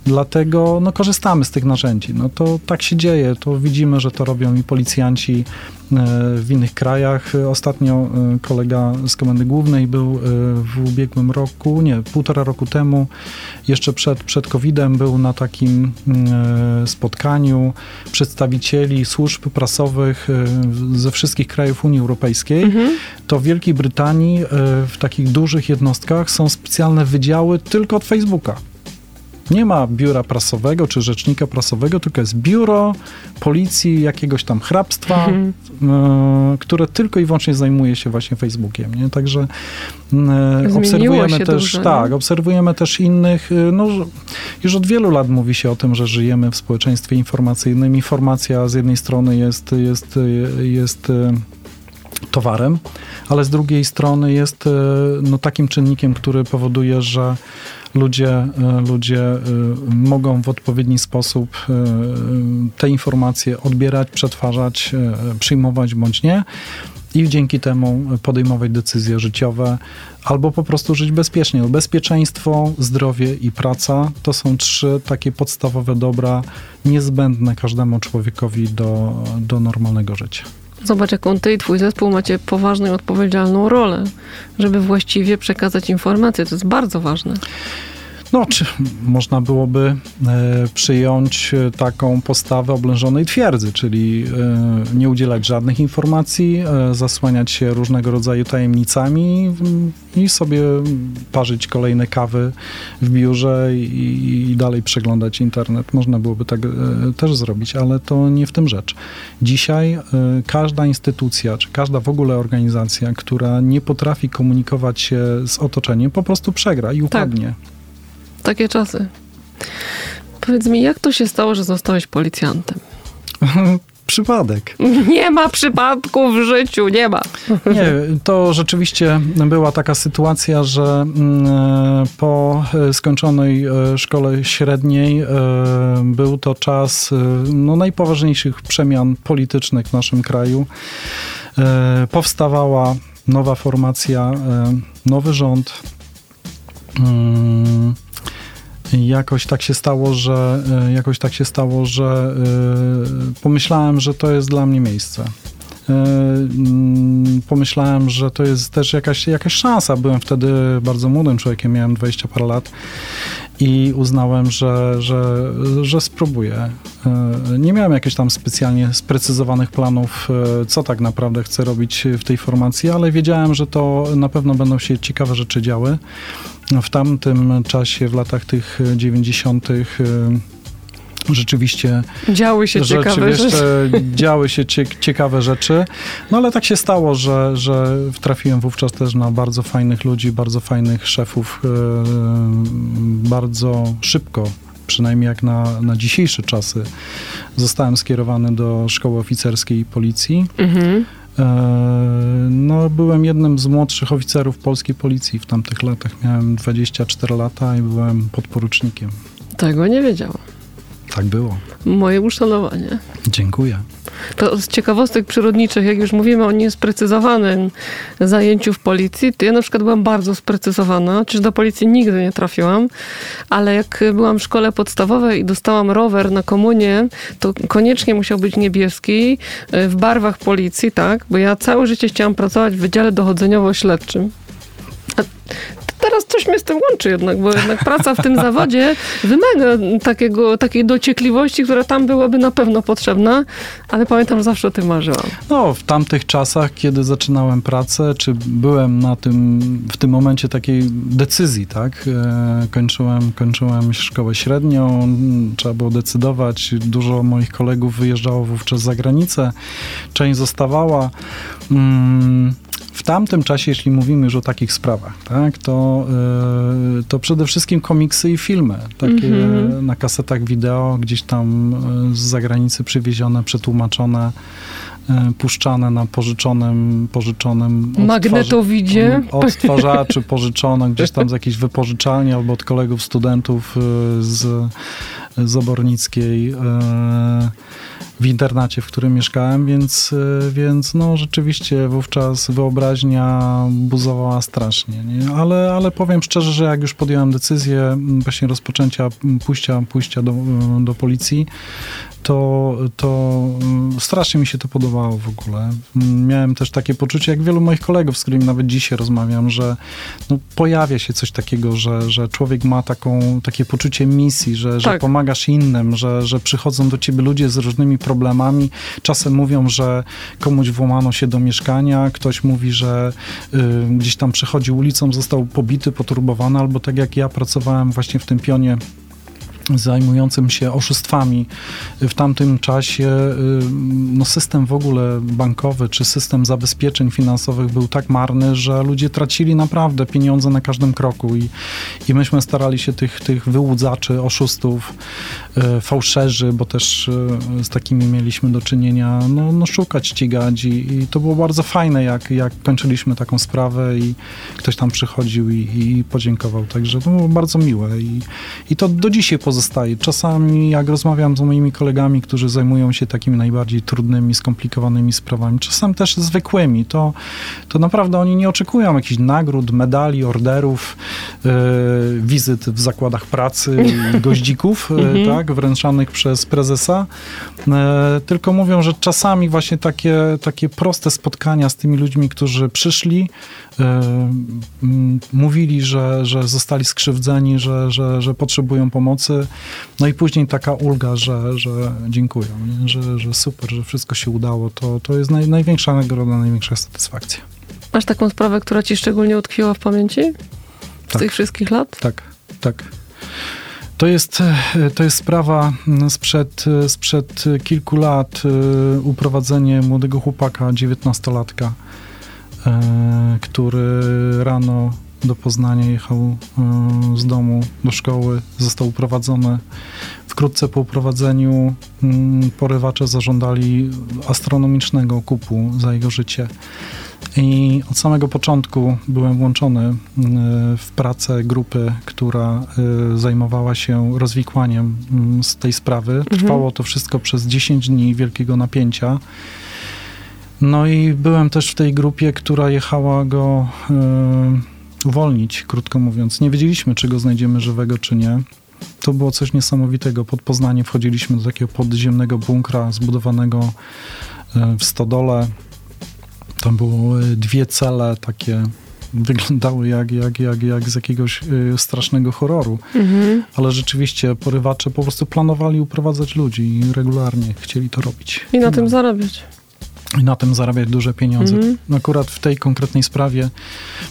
Dlatego no, korzystamy z tych narzędzi. No to tak się dzieje. To widzimy, że to robią i policjanci w innych krajach. E, Ostatnio e, kolega z Komendy Głównej był e, w ubiegłym roku, nie, półtora roku temu, jeszcze przed, przed COVID-em, był na takim e, spotkaniu przedstawicieli służb prasowych e, ze wszystkich krajów Unii Europejskiej. Mhm. To w Wielkiej Brytanii e, w takich dużych jednostkach są specjalne wydziały tylko od Facebooka. Nie ma biura prasowego czy rzecznika prasowego, tylko jest biuro policji jakiegoś tam hrabstwa, Mhm. e, które tylko i wyłącznie zajmuje się właśnie Facebookiem. Nie? Także Zmieniło obserwujemy też, dużo, nie? tak, obserwujemy też innych. e, No, już od wielu lat mówi się o tym, że żyjemy w społeczeństwie informacyjnym. Informacja z jednej strony jest, jest, jest e, towarem, ale z drugiej strony jest no, takim czynnikiem, który powoduje, że ludzie, e, ludzie e, mogą w odpowiedni sposób e, te informacje odbierać, przetwarzać, przyjmować bądź nie. i dzięki temu podejmować decyzje życiowe albo po prostu żyć bezpiecznie. Bezpieczeństwo, zdrowie i praca to są trzy takie podstawowe dobra niezbędne każdemu człowiekowi do, do normalnego życia. Zobacz, jaką ty i twój zespół macie poważną i odpowiedzialną rolę, żeby właściwie przekazać informacje. To jest bardzo ważne. No, czy można byłoby e, przyjąć e, taką postawę oblężonej twierdzy, czyli e, nie udzielać żadnych informacji, zasłaniać się różnego rodzaju tajemnicami mm, i sobie parzyć kolejne kawy w biurze i, dalej przeglądać internet. Można byłoby tak też zrobić, ale to nie w tym rzecz. Dzisiaj każda instytucja, czy każda w ogóle organizacja, która nie potrafi komunikować się z otoczeniem, po prostu przegra i upadnie. Takie czasy. Powiedz mi, jak to się stało, że zostałeś policjantem? Przypadek. Nie ma przypadku w życiu, nie ma. Nie, to rzeczywiście była taka sytuacja, że mm, po skończonej e, szkole średniej e, był to czas e, no, najpoważniejszych przemian politycznych w naszym kraju. Powstawała nowa formacja, nowy rząd. Mm, jakoś tak się stało, że jakoś tak się stało, że pomyślałem, że to jest dla mnie miejsce. Pomyślałem, że to jest też jakaś, jakaś szansa. Byłem wtedy bardzo młodym człowiekiem, miałem 20 parę lat i uznałem, że, że, że spróbuję. Nie miałem jakichś tam specjalnie sprecyzowanych planów, co tak naprawdę chcę robić w tej formacji, ale wiedziałem, że to na pewno będą się ciekawe rzeczy działy. W tamtym czasie, w latach tych 90., rzeczywiście działy się ciekawe rzeczy. Działy się ciekawe rzeczy. No ale tak się stało, że, że trafiłem wówczas też na bardzo fajnych ludzi, bardzo fajnych szefów, bardzo szybko przynajmniej jak na, na dzisiejsze czasy, zostałem skierowany do szkoły oficerskiej policji. Mhm. No, byłem jednym z młodszych oficerów polskiej policji w tamtych latach. Miałem 24 lata i byłem podporucznikiem. Tego nie wiedziałam. Tak było. Moje uszanowanie. Dziękuję. To z ciekawostek przyrodniczych, jak już mówimy o niesprecyzowanym zajęciu w policji, to ja na przykład byłam bardzo sprecyzowana, chociaż do policji nigdy nie trafiłam, ale jak byłam w szkole podstawowej i dostałam rower na komunię, to koniecznie musiał być niebieski e, w barwach policji, tak? Bo ja całe życie chciałam pracować w Wydziale Dochodzeniowo-Śledczym teraz coś mnie z tym łączy jednak, bo jednak praca w tym zawodzie wymaga takiego, takiej dociekliwości, która tam byłaby na pewno potrzebna, ale pamiętam, że zawsze o tym marzyłam. No, w tamtych czasach, kiedy zaczynałem pracę, czy byłem na tym, w tym momencie takiej decyzji, tak? E, kończyłem, kończyłem szkołę średnią, trzeba było decydować. Dużo moich kolegów wyjeżdżało wówczas za granicę, część zostawała. Mm, w tamtym czasie, jeśli mówimy już o takich sprawach, tak, to, yy, to przede wszystkim komiksy i filmy, takie mm -hmm. na kasetach wideo, gdzieś tam z zagranicy przywiezione, przetłumaczone, yy, puszczane na pożyczonym, pożyczonym magnetowidzie odtwarzaczy pożyczone gdzieś tam z jakiejś wypożyczalni albo od kolegów studentów z, z Obornickiej. Yy, w internacie, w którym mieszkałem, więc, e, więc no rzeczywiście wówczas wyobraźnia buzowała strasznie. Nie? Ale, ale powiem szczerze, że jak już podjąłem decyzję właśnie rozpoczęcia pójścia, pójścia do, do policji, to, to mm, strasznie mi się to podobało w ogóle. Miałem też takie poczucie, jak wielu moich kolegów, z którymi nawet dzisiaj rozmawiam, że no, pojawia się coś takiego, że, że człowiek ma taką, takie poczucie misji, że, że tak. pomagasz innym, że, że przychodzą do ciebie ludzie z różnymi problemami. Czasem mówią, że komuś włamano się do mieszkania, ktoś mówi, że y, gdzieś tam przechodzi ulicą, został pobity, poturbowany, albo tak jak ja pracowałem właśnie w tym pionie zajmującym się oszustwami. W tamtym czasie y, no system w ogóle bankowy czy system zabezpieczeń finansowych był tak marny, że ludzie tracili naprawdę pieniądze na każdym kroku i, i myśmy starali się tych, tych wyłudzaczy, oszustów, y, fałszerzy, bo też y, z takimi mieliśmy do czynienia, no, no szukać, ścigać i, i to było bardzo fajne, jak, jak kończyliśmy taką sprawę i ktoś tam przychodził i, i podziękował, także to było bardzo miłe i, i to do dzisiaj pozostaje pozostaje. Czasami jak rozmawiam z moimi kolegami, którzy zajmują się takimi najbardziej trudnymi, skomplikowanymi sprawami, czasem też zwykłymi, to, to naprawdę oni nie oczekują jakichś nagród, medali, orderów, yy, wizyt w zakładach pracy, goździków, yy, tak, wręczanych przez prezesa, yy, tylko mówią, że czasami właśnie takie, takie proste spotkania z tymi ludźmi, którzy przyszli, mówili, że, że zostali skrzywdzeni, że, że, że potrzebują pomocy. No i później taka ulga, że, że dziękują, nie? Że, że super, że wszystko się udało. To, to jest naj, największa nagroda, największa satysfakcja. Masz taką sprawę, która ci szczególnie utkwiła w pamięci? Z tak. tych wszystkich lat? Tak, tak. To jest, to jest sprawa sprzed, sprzed kilku lat, uprowadzenie młodego chłopaka, dziewiętnastolatka, który rano do Poznania, jechał e, z domu do szkoły, został uprowadzony. Wkrótce po uprowadzeniu mm, porywacze zażądali astronomicznego kupu za jego życie. I od samego początku byłem włączony e, w pracę grupy, która e, zajmowała się rozwikłaniem mm, z tej sprawy. Mhm. Trwało to wszystko przez 10 dni wielkiego napięcia. No i byłem też w tej grupie, która jechała go uwolnić, krótko mówiąc. Nie wiedzieliśmy, czy go znajdziemy żywego, czy nie. To było coś niesamowitego. Pod Poznanie wchodziliśmy do takiego podziemnego bunkra zbudowanego e, w stodole. Tam były dwie cele takie wyglądały jak, jak, jak, jak z jakiegoś y, strasznego horroru. Mhm. Ale rzeczywiście porywacze po prostu planowali uprowadzać ludzi i regularnie chcieli to robić. I na no. tym zarabiać i na tym zarabiać duże pieniądze. Mm -hmm. Akurat w tej konkretnej sprawie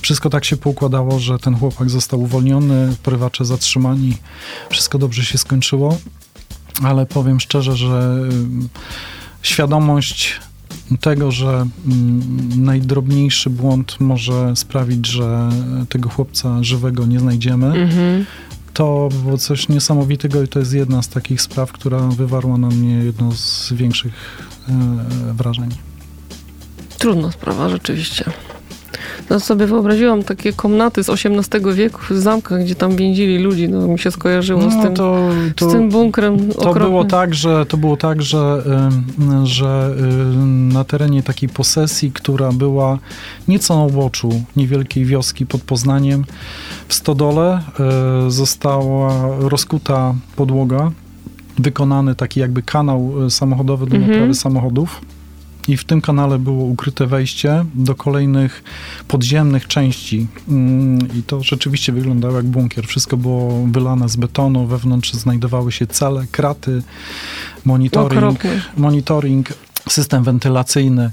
wszystko tak się poukładało, że ten chłopak został uwolniony, prywacze zatrzymani, wszystko dobrze się skończyło, ale powiem szczerze, że y, świadomość tego, że mm, najdrobniejszy błąd może sprawić, że tego chłopca żywego nie znajdziemy, mm -hmm. to było coś niesamowitego i to jest jedna z takich spraw, która wywarła na mnie jedno z większych e, wrażeń. Trudna sprawa, rzeczywiście. No sobie wyobraziłam takie komnaty z XVIII wieku w zamkach, gdzie tam więzili ludzi. No mi się skojarzyło no, z, tym, to, to, z tym bunkrem to było tak, że To było tak, że, że na terenie takiej posesji, która była nieco na uboczu niewielkiej wioski pod Poznaniem, w Stodole e, została rozkuta podłoga, wykonany taki jakby kanał e, samochodowy do mhm. naprawy samochodów i w tym kanale było ukryte wejście do kolejnych podziemnych części. Mm, I to rzeczywiście wyglądało jak bunkier. Wszystko było wylane z betonu, wewnątrz znajdowały się cele, kraty, monitoring, monitoring system wentylacyjny.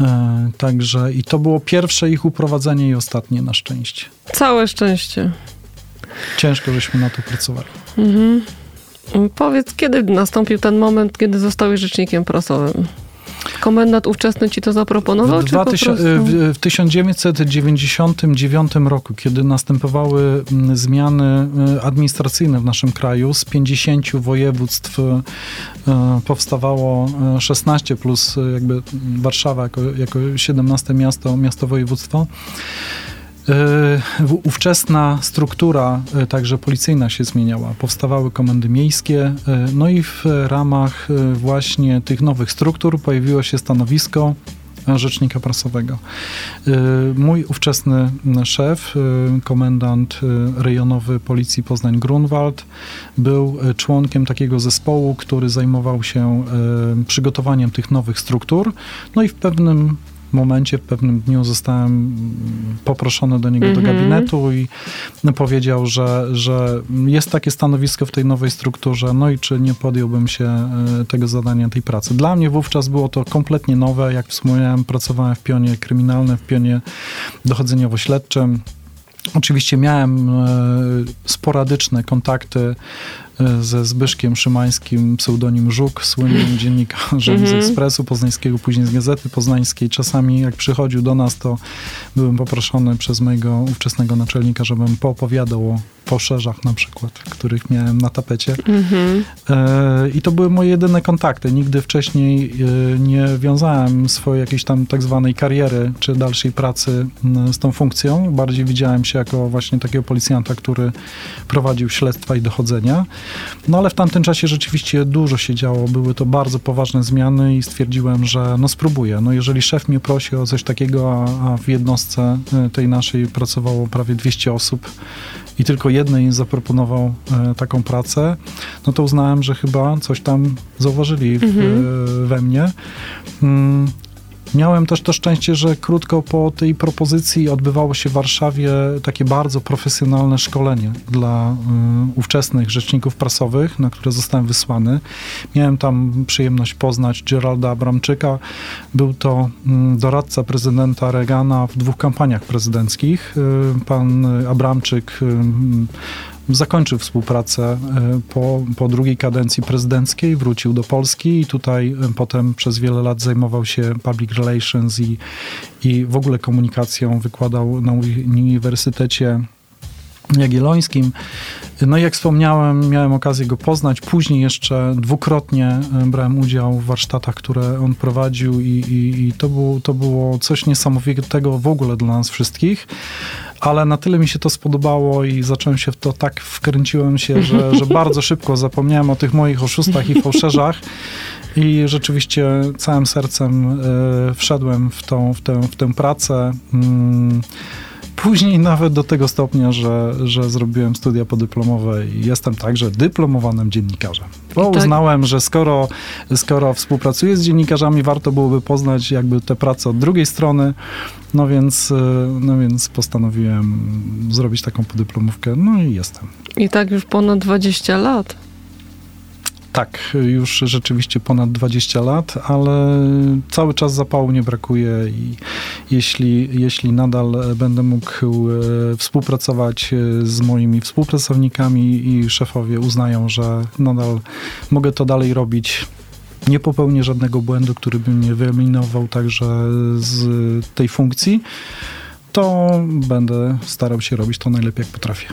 E, także i to było pierwsze ich uprowadzenie i ostatnie na szczęście. Całe szczęście. Ciężko żeśmy na to pracowali. Mhm. Powiedz, kiedy nastąpił ten moment, kiedy zostałeś rzecznikiem prasowym? Komendant ówczesny ci to zaproponował? W, 2000, w, w 1999 roku, kiedy następowały mm, zmiany y, administracyjne w naszym kraju, z 50 województw y, powstawało 16 y, plus jakby Warszawa jako, jako 17 miasto, miasto województwo. E, ówczesna struktura e, także policyjna się zmieniała. Powstawały komendy miejskie, e, no i w ramach właśnie tych nowych struktur pojawiło się stanowisko rzecznika prasowego. Mój ówczesny szef, komendant rejonowy Policji Poznań-Grunwald, był członkiem takiego zespołu, który zajmował się przygotowaniem tych nowych struktur. No i w pewnym momencie, w pewnym dniu zostałem poproszony do niego mm -hmm. do mhm. gabinetu i powiedział, że, że jest takie stanowisko w tej nowej strukturze, no i czy nie podjąłbym się e, tego zadania, tej pracy. Dla mnie wówczas było to kompletnie nowe. Jak wspomniałem, pracowałem w pionie kryminalnym, w pionie dochodzeniowo-śledczym. Oczywiście miałem e, sporadyczne kontakty ze Zbyszkiem Szymańskim, pseudonim Żuk, słynnym dziennikarzem mm -hmm. z mhm. Ekspresu Poznańskiego, później z Gazety Poznańskiej. Czasami jak przychodził do nas, to byłem poproszony przez mojego ówczesnego naczelnika, żebym poopowiadał o poszerzach na przykład, których miałem na tapecie. Mm -hmm. e, I to były moje jedyne kontakty. Nigdy wcześniej e, nie wiązałem swojej jakiejś tam tak zwanej kariery, czy dalszej pracy z tą funkcją. Bardziej widziałem się jako właśnie takiego policjanta, który prowadził śledztwa i dochodzenia. No ale w tamtym czasie rzeczywiście dużo się działo, były to bardzo poważne zmiany i stwierdziłem, że no spróbuję. No jeżeli szef mnie prosi o coś takiego, a, w jednostce y, tej naszej pracowało prawie 200 osób i tylko jednej zaproponował e, taką pracę, no to uznałem, że chyba coś tam zauważyli w, Mhm. we mnie. Miałem też to szczęście, że krótko po tej propozycji odbywało się w Warszawie takie bardzo profesjonalne szkolenie dla y, ówczesnych rzeczników prasowych, na które zostałem wysłany. Miałem tam przyjemność poznać Geralda Abramczyka. Był to mm, doradca prezydenta Reagana w dwóch kampaniach prezydenckich. Y, pan Abramczyk y, zakończył współpracę e, po, po drugiej kadencji prezydenckiej, wrócił do Polski i tutaj e, potem przez wiele lat zajmował się public relations i, i w ogóle komunikacją, wykładał na Uniwersytecie Jagiellońskim. No i jak wspomniałem, miałem okazję go poznać. Później jeszcze dwukrotnie e, brałem udział w warsztatach, które on prowadził i, i, i to, było, to było coś niesamowitego w ogóle dla nas wszystkich. Ale na tyle mi się to spodobało i zacząłem się w to tak wkręciłem się, że, że bardzo szybko zapomniałem o tych moich oszustach i fałszerzach. I rzeczywiście całym sercem y, wszedłem w, tą, w, tę, w tę pracę. Mm, Później nawet do tego stopnia, że, że zrobiłem studia podyplomowe i jestem także dyplomowanym dziennikarzem. Bo tak- uznałem, że skoro, skoro współpracuję z dziennikarzami, warto byłoby poznać jakby tę pracę od drugiej strony. No więc, y, no więc postanowiłem zrobić taką podyplomówkę. No i jestem. I tak już ponad 20 lat. Tak, już rzeczywiście ponad 20 lat, ale cały czas zapału nie brakuje i jeśli, jeśli nadal będę mógł e, współpracować e, z moimi współpracownikami i szefowie uznają, że nadal mogę to dalej robić, nie popełnię żadnego błędu, który by mnie wyeliminował także z tej funkcji, to będę starał się robić to najlepiej, jak potrafię.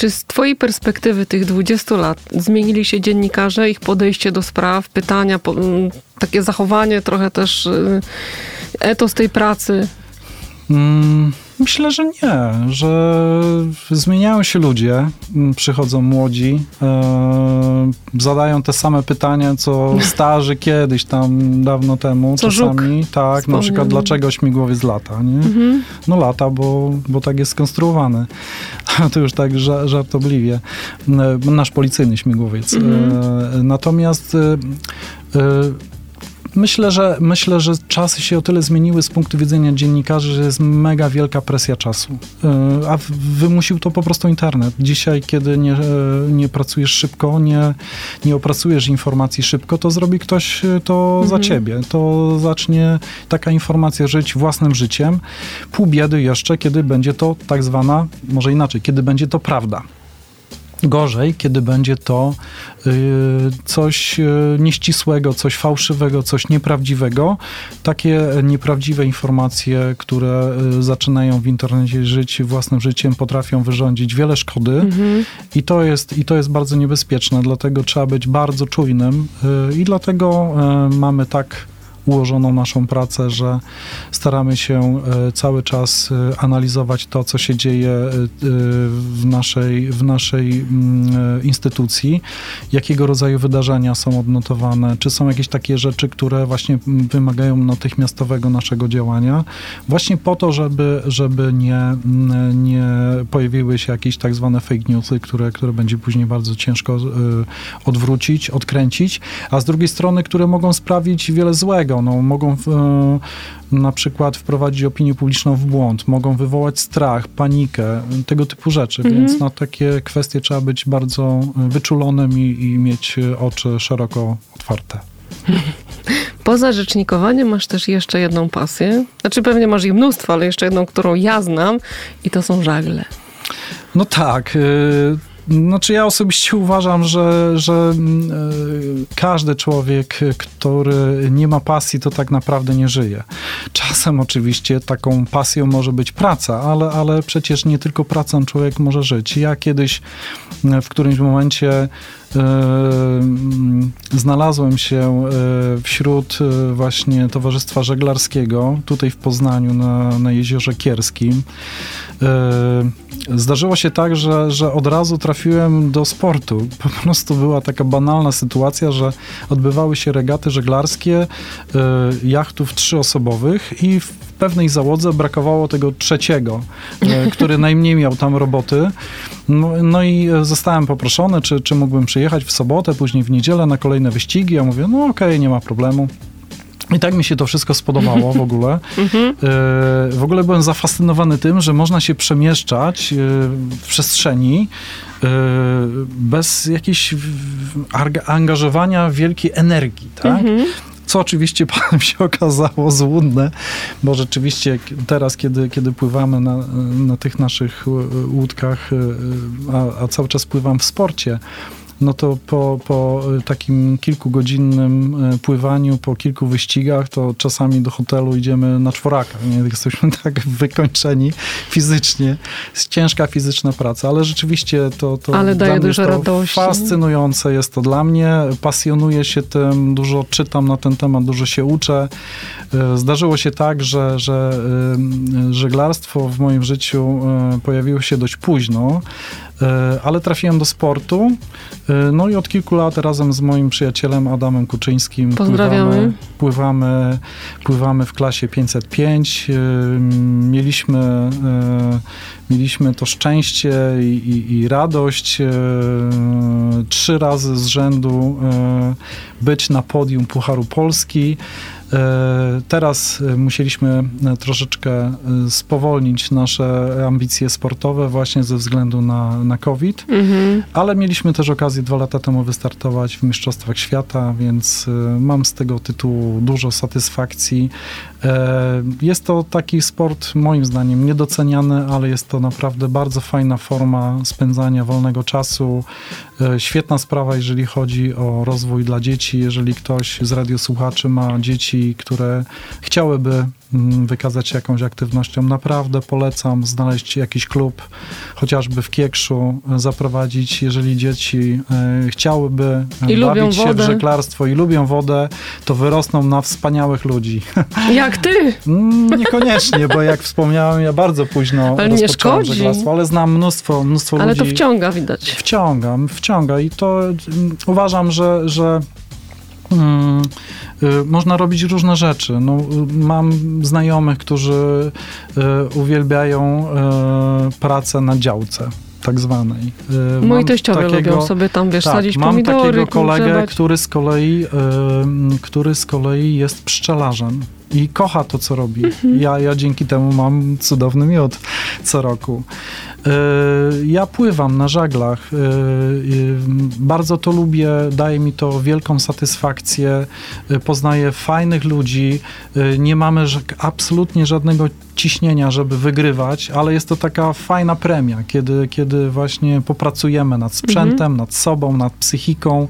Czy z twojej perspektywy tych 20 lat zmienili się dziennikarze, ich podejście do spraw, pytania, po, m, takie zachowanie, trochę też y, etos tej pracy? Mm, Myślę, że nie, że zmieniają się ludzie, przychodzą młodzi, e, zadają te same pytania, co starzy kiedyś tam dawno temu Co czasami. Tak, na przykład dlaczego śmigłowiec lata, nie? Mhm. No lata, bo, bo tak jest skonstruowany. To już tak ża- żartobliwie. E, Nasz policyjny śmigłowiec. Mhm. E, Natomiast Myślę że, myślę, że czasy się o tyle zmieniły z punktu widzenia dziennikarzy, że jest mega wielka presja czasu. E, A wymusił to po prostu internet. Dzisiaj, kiedy nie, e, nie pracujesz szybko, nie, nie opracujesz informacji szybko, to zrobi ktoś e, to za Mhm. ciebie. To zacznie taka informacja żyć własnym życiem. Pół biedy jeszcze, kiedy będzie to tak zwana, może inaczej, kiedy będzie to prawda. Gorzej, kiedy będzie to y, coś y, nieścisłego, coś fałszywego, coś nieprawdziwego. Takie nieprawdziwe informacje, które y, zaczynają w internecie żyć własnym życiem, potrafią wyrządzić wiele szkody. Mhm. I to, jest, I to jest bardzo niebezpieczne, dlatego trzeba być bardzo czujnym i dlatego mamy tak ułożoną naszą pracę, że staramy się y, cały czas y, analizować to, co się dzieje y, w naszej, w naszej mm, instytucji, jakiego rodzaju wydarzenia są odnotowane, czy są jakieś takie rzeczy, które właśnie wymagają natychmiastowego naszego działania, właśnie po to, żeby, żeby nie, nie pojawiły się jakieś tak zwane fake newsy, które, które będzie później bardzo ciężko odwrócić, odkręcić, a z drugiej strony, które mogą sprawić wiele złego. No, mogą y, na przykład wprowadzić opinię publiczną w błąd, mogą wywołać strach, panikę, tego typu rzeczy, Mhm. więc na takie kwestie trzeba być bardzo y, wyczulonym i, i mieć y, oczy szeroko otwarte. Poza rzecznikowaniem masz też jeszcze jedną pasję. Znaczy pewnie masz ich mnóstwo, ale jeszcze jedną, którą ja znam i to są żagle. No tak. Znaczy ja osobiście uważam, że, że y, każdy człowiek, który nie ma pasji, to tak naprawdę nie żyje. Czasem oczywiście taką pasją może być praca, ale, ale przecież nie tylko pracą człowiek może żyć. Ja kiedyś y, w którymś momencie znalazłem się wśród właśnie Towarzystwa Żeglarskiego, tutaj w Poznaniu na, na Jeziorze Kierskim. Zdarzyło się tak, że, że od razu trafiłem do sportu. Po prostu była taka banalna sytuacja, że odbywały się regaty żeglarskie jachtów trzyosobowych i w pewnej załodze brakowało tego trzeciego, e, który najmniej miał tam roboty. No, no, i zostałem poproszony, czy, czy mógłbym przyjechać w sobotę, później w niedzielę na kolejne wyścigi. Ja mówię, no okej, okay, nie ma problemu. I tak mi się to wszystko spodobało w ogóle. Mhm. E, w ogóle byłem zafascynowany tym, że można się przemieszczać e, w przestrzeni bez jakiejś angażowania wielkiej energii, tak? Mhm co oczywiście potem się okazało złudne, bo rzeczywiście teraz, kiedy, kiedy pływamy na, na tych naszych łódkach, a, a cały czas pływam w sporcie, no to po, po takim kilkugodzinnym e, pływaniu, po kilku wyścigach, to czasami do hotelu idziemy na czworaka. Nie? Jesteśmy tak wykończeni fizycznie. Jest ciężka fizyczna praca, ale rzeczywiście to, to ale daje dużo radości. fascynujące jest to dla mnie. Pasjonuję się tym, dużo czytam na ten temat, dużo się uczę. E, zdarzyło się tak, że, że żeglarstwo w moim życiu pojawiło się dość późno. E, ale trafiłem do sportu. E, no i od kilku lat razem z moim przyjacielem Adamem Kuczyńskim pływamy, pływamy, pływamy w klasie 505. E, mieliśmy, mieliśmy to szczęście i, i, i radość trzy razy z rzędu być na podium Pucharu Polski. E, teraz e, musieliśmy e, troszeczkę spowolnić nasze ambicje sportowe właśnie ze względu na, na COVID, mhm. ale mieliśmy też okazję dwa lata temu wystartować w Mistrzostwach Świata, więc mam z tego tytułu dużo satysfakcji. Jest to taki sport moim zdaniem niedoceniany, ale jest to naprawdę bardzo fajna forma spędzania wolnego czasu. Świetna sprawa, jeżeli chodzi o rozwój dla dzieci. Jeżeli ktoś z radiosłuchaczy ma dzieci, które chciałyby wykazać się jakąś aktywnością. Naprawdę polecam znaleźć jakiś klub, chociażby w Kiekszu, zaprowadzić, jeżeli dzieci e, chciałyby I bawić się wodę. w żeglarstwo i lubią wodę, to wyrosną na wspaniałych ludzi. Jak ty? Mm, niekoniecznie, bo jak wspomniałem, ja bardzo późno ale nie szkodzi. żeglarstwo, ale znam mnóstwo, mnóstwo ale ludzi. Ale to wciąga widać. Wciąga, wciąga i to mm, uważam, że, że można robić różne rzeczy. No, mam znajomych, którzy y, uwielbiają y, pracę na działce tak zwanej. Moi teściowie takiego, lubią sobie tam, wiesz, tak, sadzić mam pomidory. Mam takiego kolegę, który z, kolei, który z kolei jest pszczelarzem i kocha to, co robi. Mhm. Ja, ja dzięki temu mam cudowny miód co roku. E, ja pływam na żaglach. E, bardzo to lubię, daje mi to wielką satysfakcję. E, poznaję fajnych ludzi. Nie mamy absolutnie żadnego ciśnienia, żeby wygrywać, ale jest to taka fajna premia, kiedy, kiedy właśnie popracujemy nad sprzętem, mhm. nad sobą, nad psychiką,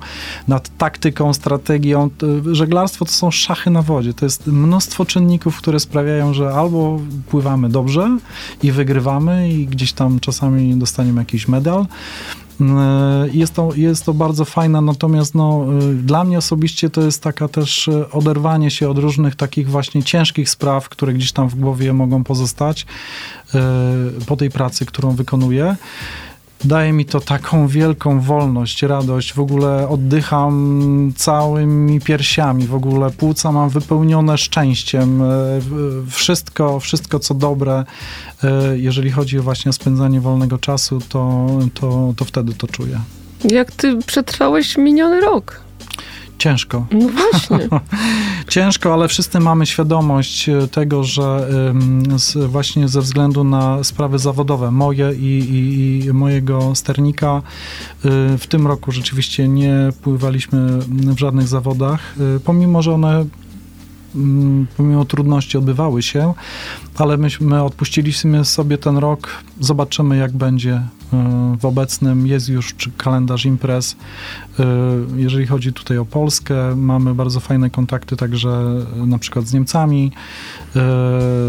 nad taktyką, strategią. Żeglarstwo to są szachy na wodzie. To jest mnóstwo czynników, które sprawiają, że albo pływamy dobrze i wygrywamy i gdzieś tam czasami dostaniemy jakiś medal, E, jest to, jest to bardzo fajne, natomiast no, e, dla mnie osobiście to jest taka też e, oderwanie się od różnych takich właśnie ciężkich spraw, które gdzieś tam w głowie mogą pozostać po tej pracy, którą wykonuję daje mi to taką wielką wolność, radość. W ogóle oddycham całymi piersiami, w ogóle płuca mam wypełnione szczęściem. Wszystko, wszystko co dobre, jeżeli chodzi właśnie o spędzanie wolnego czasu, to, to, to wtedy to czuję. Jak ty przetrwałeś miniony rok? Ciężko. No właśnie. Ciężko, ale wszyscy mamy świadomość e, tego, że właśnie ze względu na sprawy zawodowe, moje i, i, i mojego sternika, e, w tym roku rzeczywiście nie pływaliśmy w żadnych zawodach, e, pomimo, że one mm, pomimo trudności odbywały się, ale myśmy odpuściliśmy sobie ten rok, zobaczymy jak będzie W obecnym jest już kalendarz imprez. Jeżeli chodzi tutaj o Polskę, mamy bardzo fajne kontakty także na przykład z Niemcami.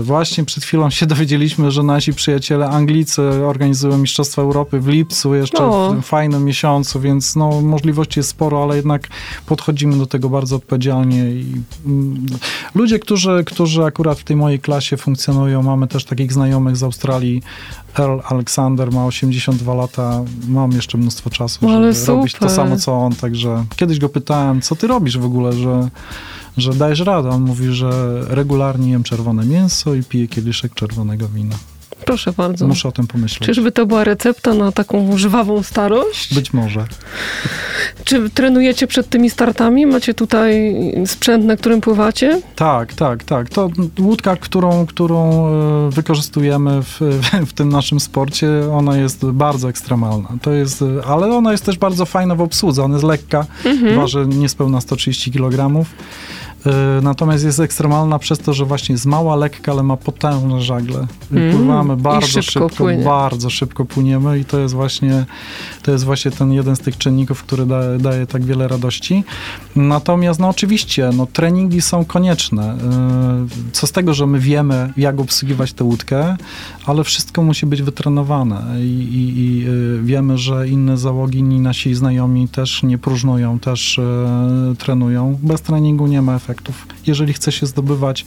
Właśnie przed chwilą się dowiedzieliśmy, że nasi przyjaciele Anglicy organizują Mistrzostwa Europy w lipcu, jeszcze no. w tym fajnym miesiącu, więc no, możliwości jest sporo, ale jednak podchodzimy do tego bardzo odpowiedzialnie. I, mm, ludzie, którzy, którzy akurat w tej mojej klasie funkcjonują, mamy też takich znajomych z Australii, Earl Alexander ma 82 lata, mam jeszcze mnóstwo czasu, no, żeby super. robić to samo, co on, także kiedyś go pytałem, co ty robisz w ogóle, że, że dajesz radę. On mówi, że regularnie jem czerwone mięso i piję kieliszek czerwonego wina. Proszę bardzo. Muszę o tym pomyśleć. Czyżby to była recepta na taką żywawą starość? Być może. Czy trenujecie przed tymi startami? Macie tutaj sprzęt, na którym pływacie? Tak, tak, tak. To łódka, którą, którą e, wykorzystujemy w, w tym naszym sporcie, ona jest bardzo ekstremalna. To jest, ale ona jest też bardzo fajna w obsłudze. Ona jest lekka, mhm. waży niespełna 130 kg. E, natomiast jest ekstremalna przez to, że właśnie jest mała, lekka, ale ma potężne żagle. Mm, Pływamy bardzo szybko, szybko bardzo szybko płyniemy i to jest właśnie to jest właśnie ten jeden z tych czynników, który da, daje tak wiele radości. Natomiast no oczywiście, no treningi są konieczne. E, co z tego, że my wiemy, jak obsługiwać tę łódkę, ale wszystko musi być wytrenowane i, i, i wiemy, że inne załogi, inni nasi znajomi też nie próżnują, też trenują. Bez treningu nie ma efektu efektów. Jeżeli chce się zdobywać,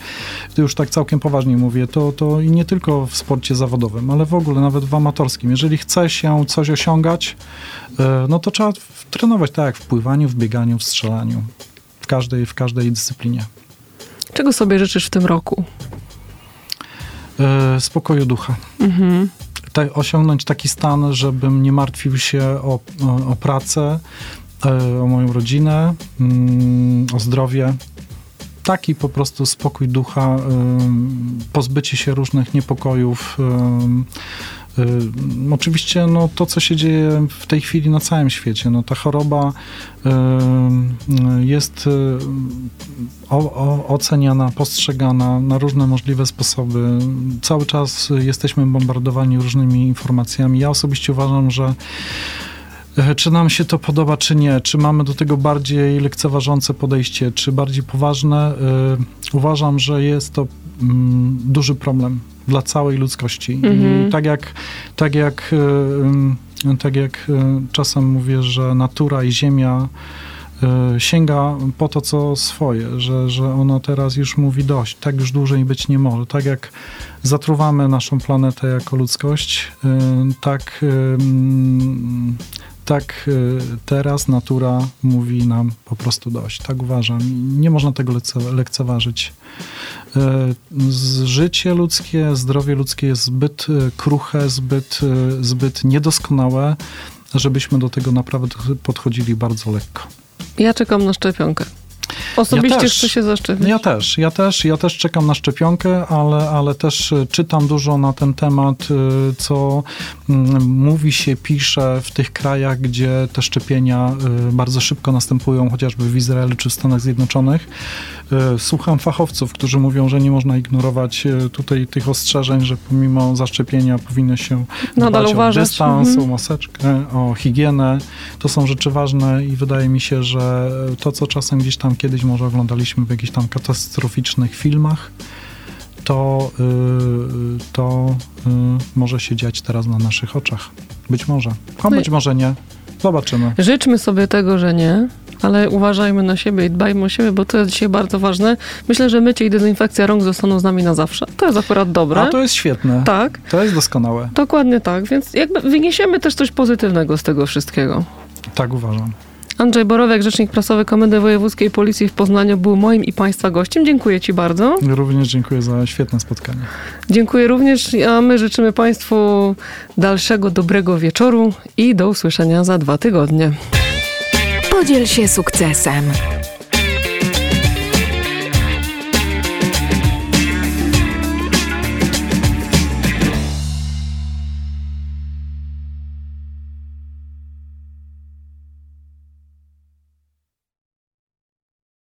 to już tak całkiem poważnie mówię, to, to i nie tylko w sporcie zawodowym, ale w ogóle nawet w amatorskim. Jeżeli chce się coś osiągać, e, no to trzeba trenować tak jak w pływaniu, w bieganiu, w strzelaniu, w każdej, w każdej dyscyplinie. Czego sobie życzysz w tym roku? E, spokoju ducha. Mhm. Te, osiągnąć taki stan, żebym nie martwił się o, o, o pracę, e, o moją rodzinę, mm, o zdrowie, taki po prostu spokój ducha, pozbycie się różnych niepokojów. Oczywiście no, to, co się dzieje w tej chwili na całym świecie, no, ta choroba jest oceniana, postrzegana na różne możliwe sposoby. Cały czas jesteśmy bombardowani różnymi informacjami. Ja osobiście uważam, że czy nam się to podoba, czy nie, czy mamy do tego bardziej lekceważące podejście, czy bardziej poważne. E, uważam, że jest to mm, duży problem dla całej ludzkości. Mhm. tak jak, tak jak, e, tak jak czasem mówię, że natura i ziemia sięga po to, co swoje, że, że ona teraz już mówi dość, tak już dłużej być nie może. Tak jak zatruwamy naszą planetę jako ludzkość, tak tak y, teraz natura mówi nam po prostu dość. Tak uważam. Nie można tego lekceważyć. Y, życie ludzkie, zdrowie ludzkie jest zbyt y, kruche, zbyt, zbyt niedoskonałe, żebyśmy do tego naprawdę podchodzili bardzo lekko. Ja czekam na szczepionkę. Osobiście ja też, chcę się zaszczepić. Ja też, ja też, ja też czekam na szczepionkę, ale, ale też y, czytam dużo na ten temat, y, co mm, mówi się, pisze w tych krajach, gdzie te szczepienia y, bardzo szybko następują, chociażby w Izraelu czy w Stanach Zjednoczonych. Słucham fachowców, którzy mówią, że nie można ignorować tutaj tych ostrzeżeń, że pomimo zaszczepienia powinno się Nadal dbać o dystans, mhm. o maseczkę, o higienę. To są rzeczy ważne i wydaje mi się, że to, co czasem gdzieś tam kiedyś może oglądaliśmy w jakichś tam katastroficznych filmach, to, yy, to yy, może się dziać teraz na naszych oczach. Być może. A no być może nie. Zobaczymy. Życzmy sobie tego, że nie, ale uważajmy na siebie i dbajmy o siebie, bo to jest dzisiaj bardzo ważne. Myślę, że mycie i dezynfekcja rąk zostaną z nami na zawsze. To jest akurat dobre. A to jest świetne. Tak. To jest doskonałe. Dokładnie tak, więc jakby wyniesiemy też coś pozytywnego z tego wszystkiego. Tak uważam. Andrzej Borowiak, rzecznik prasowy Komendy Wojewódzkiej Policji w Poznaniu był moim i Państwa gościem. Dziękuję Ci bardzo. Również dziękuję za świetne spotkanie. Dziękuję również, a my życzymy Państwu dalszego dobrego wieczoru i do usłyszenia za dwa tygodnie. Podziel się sukcesem.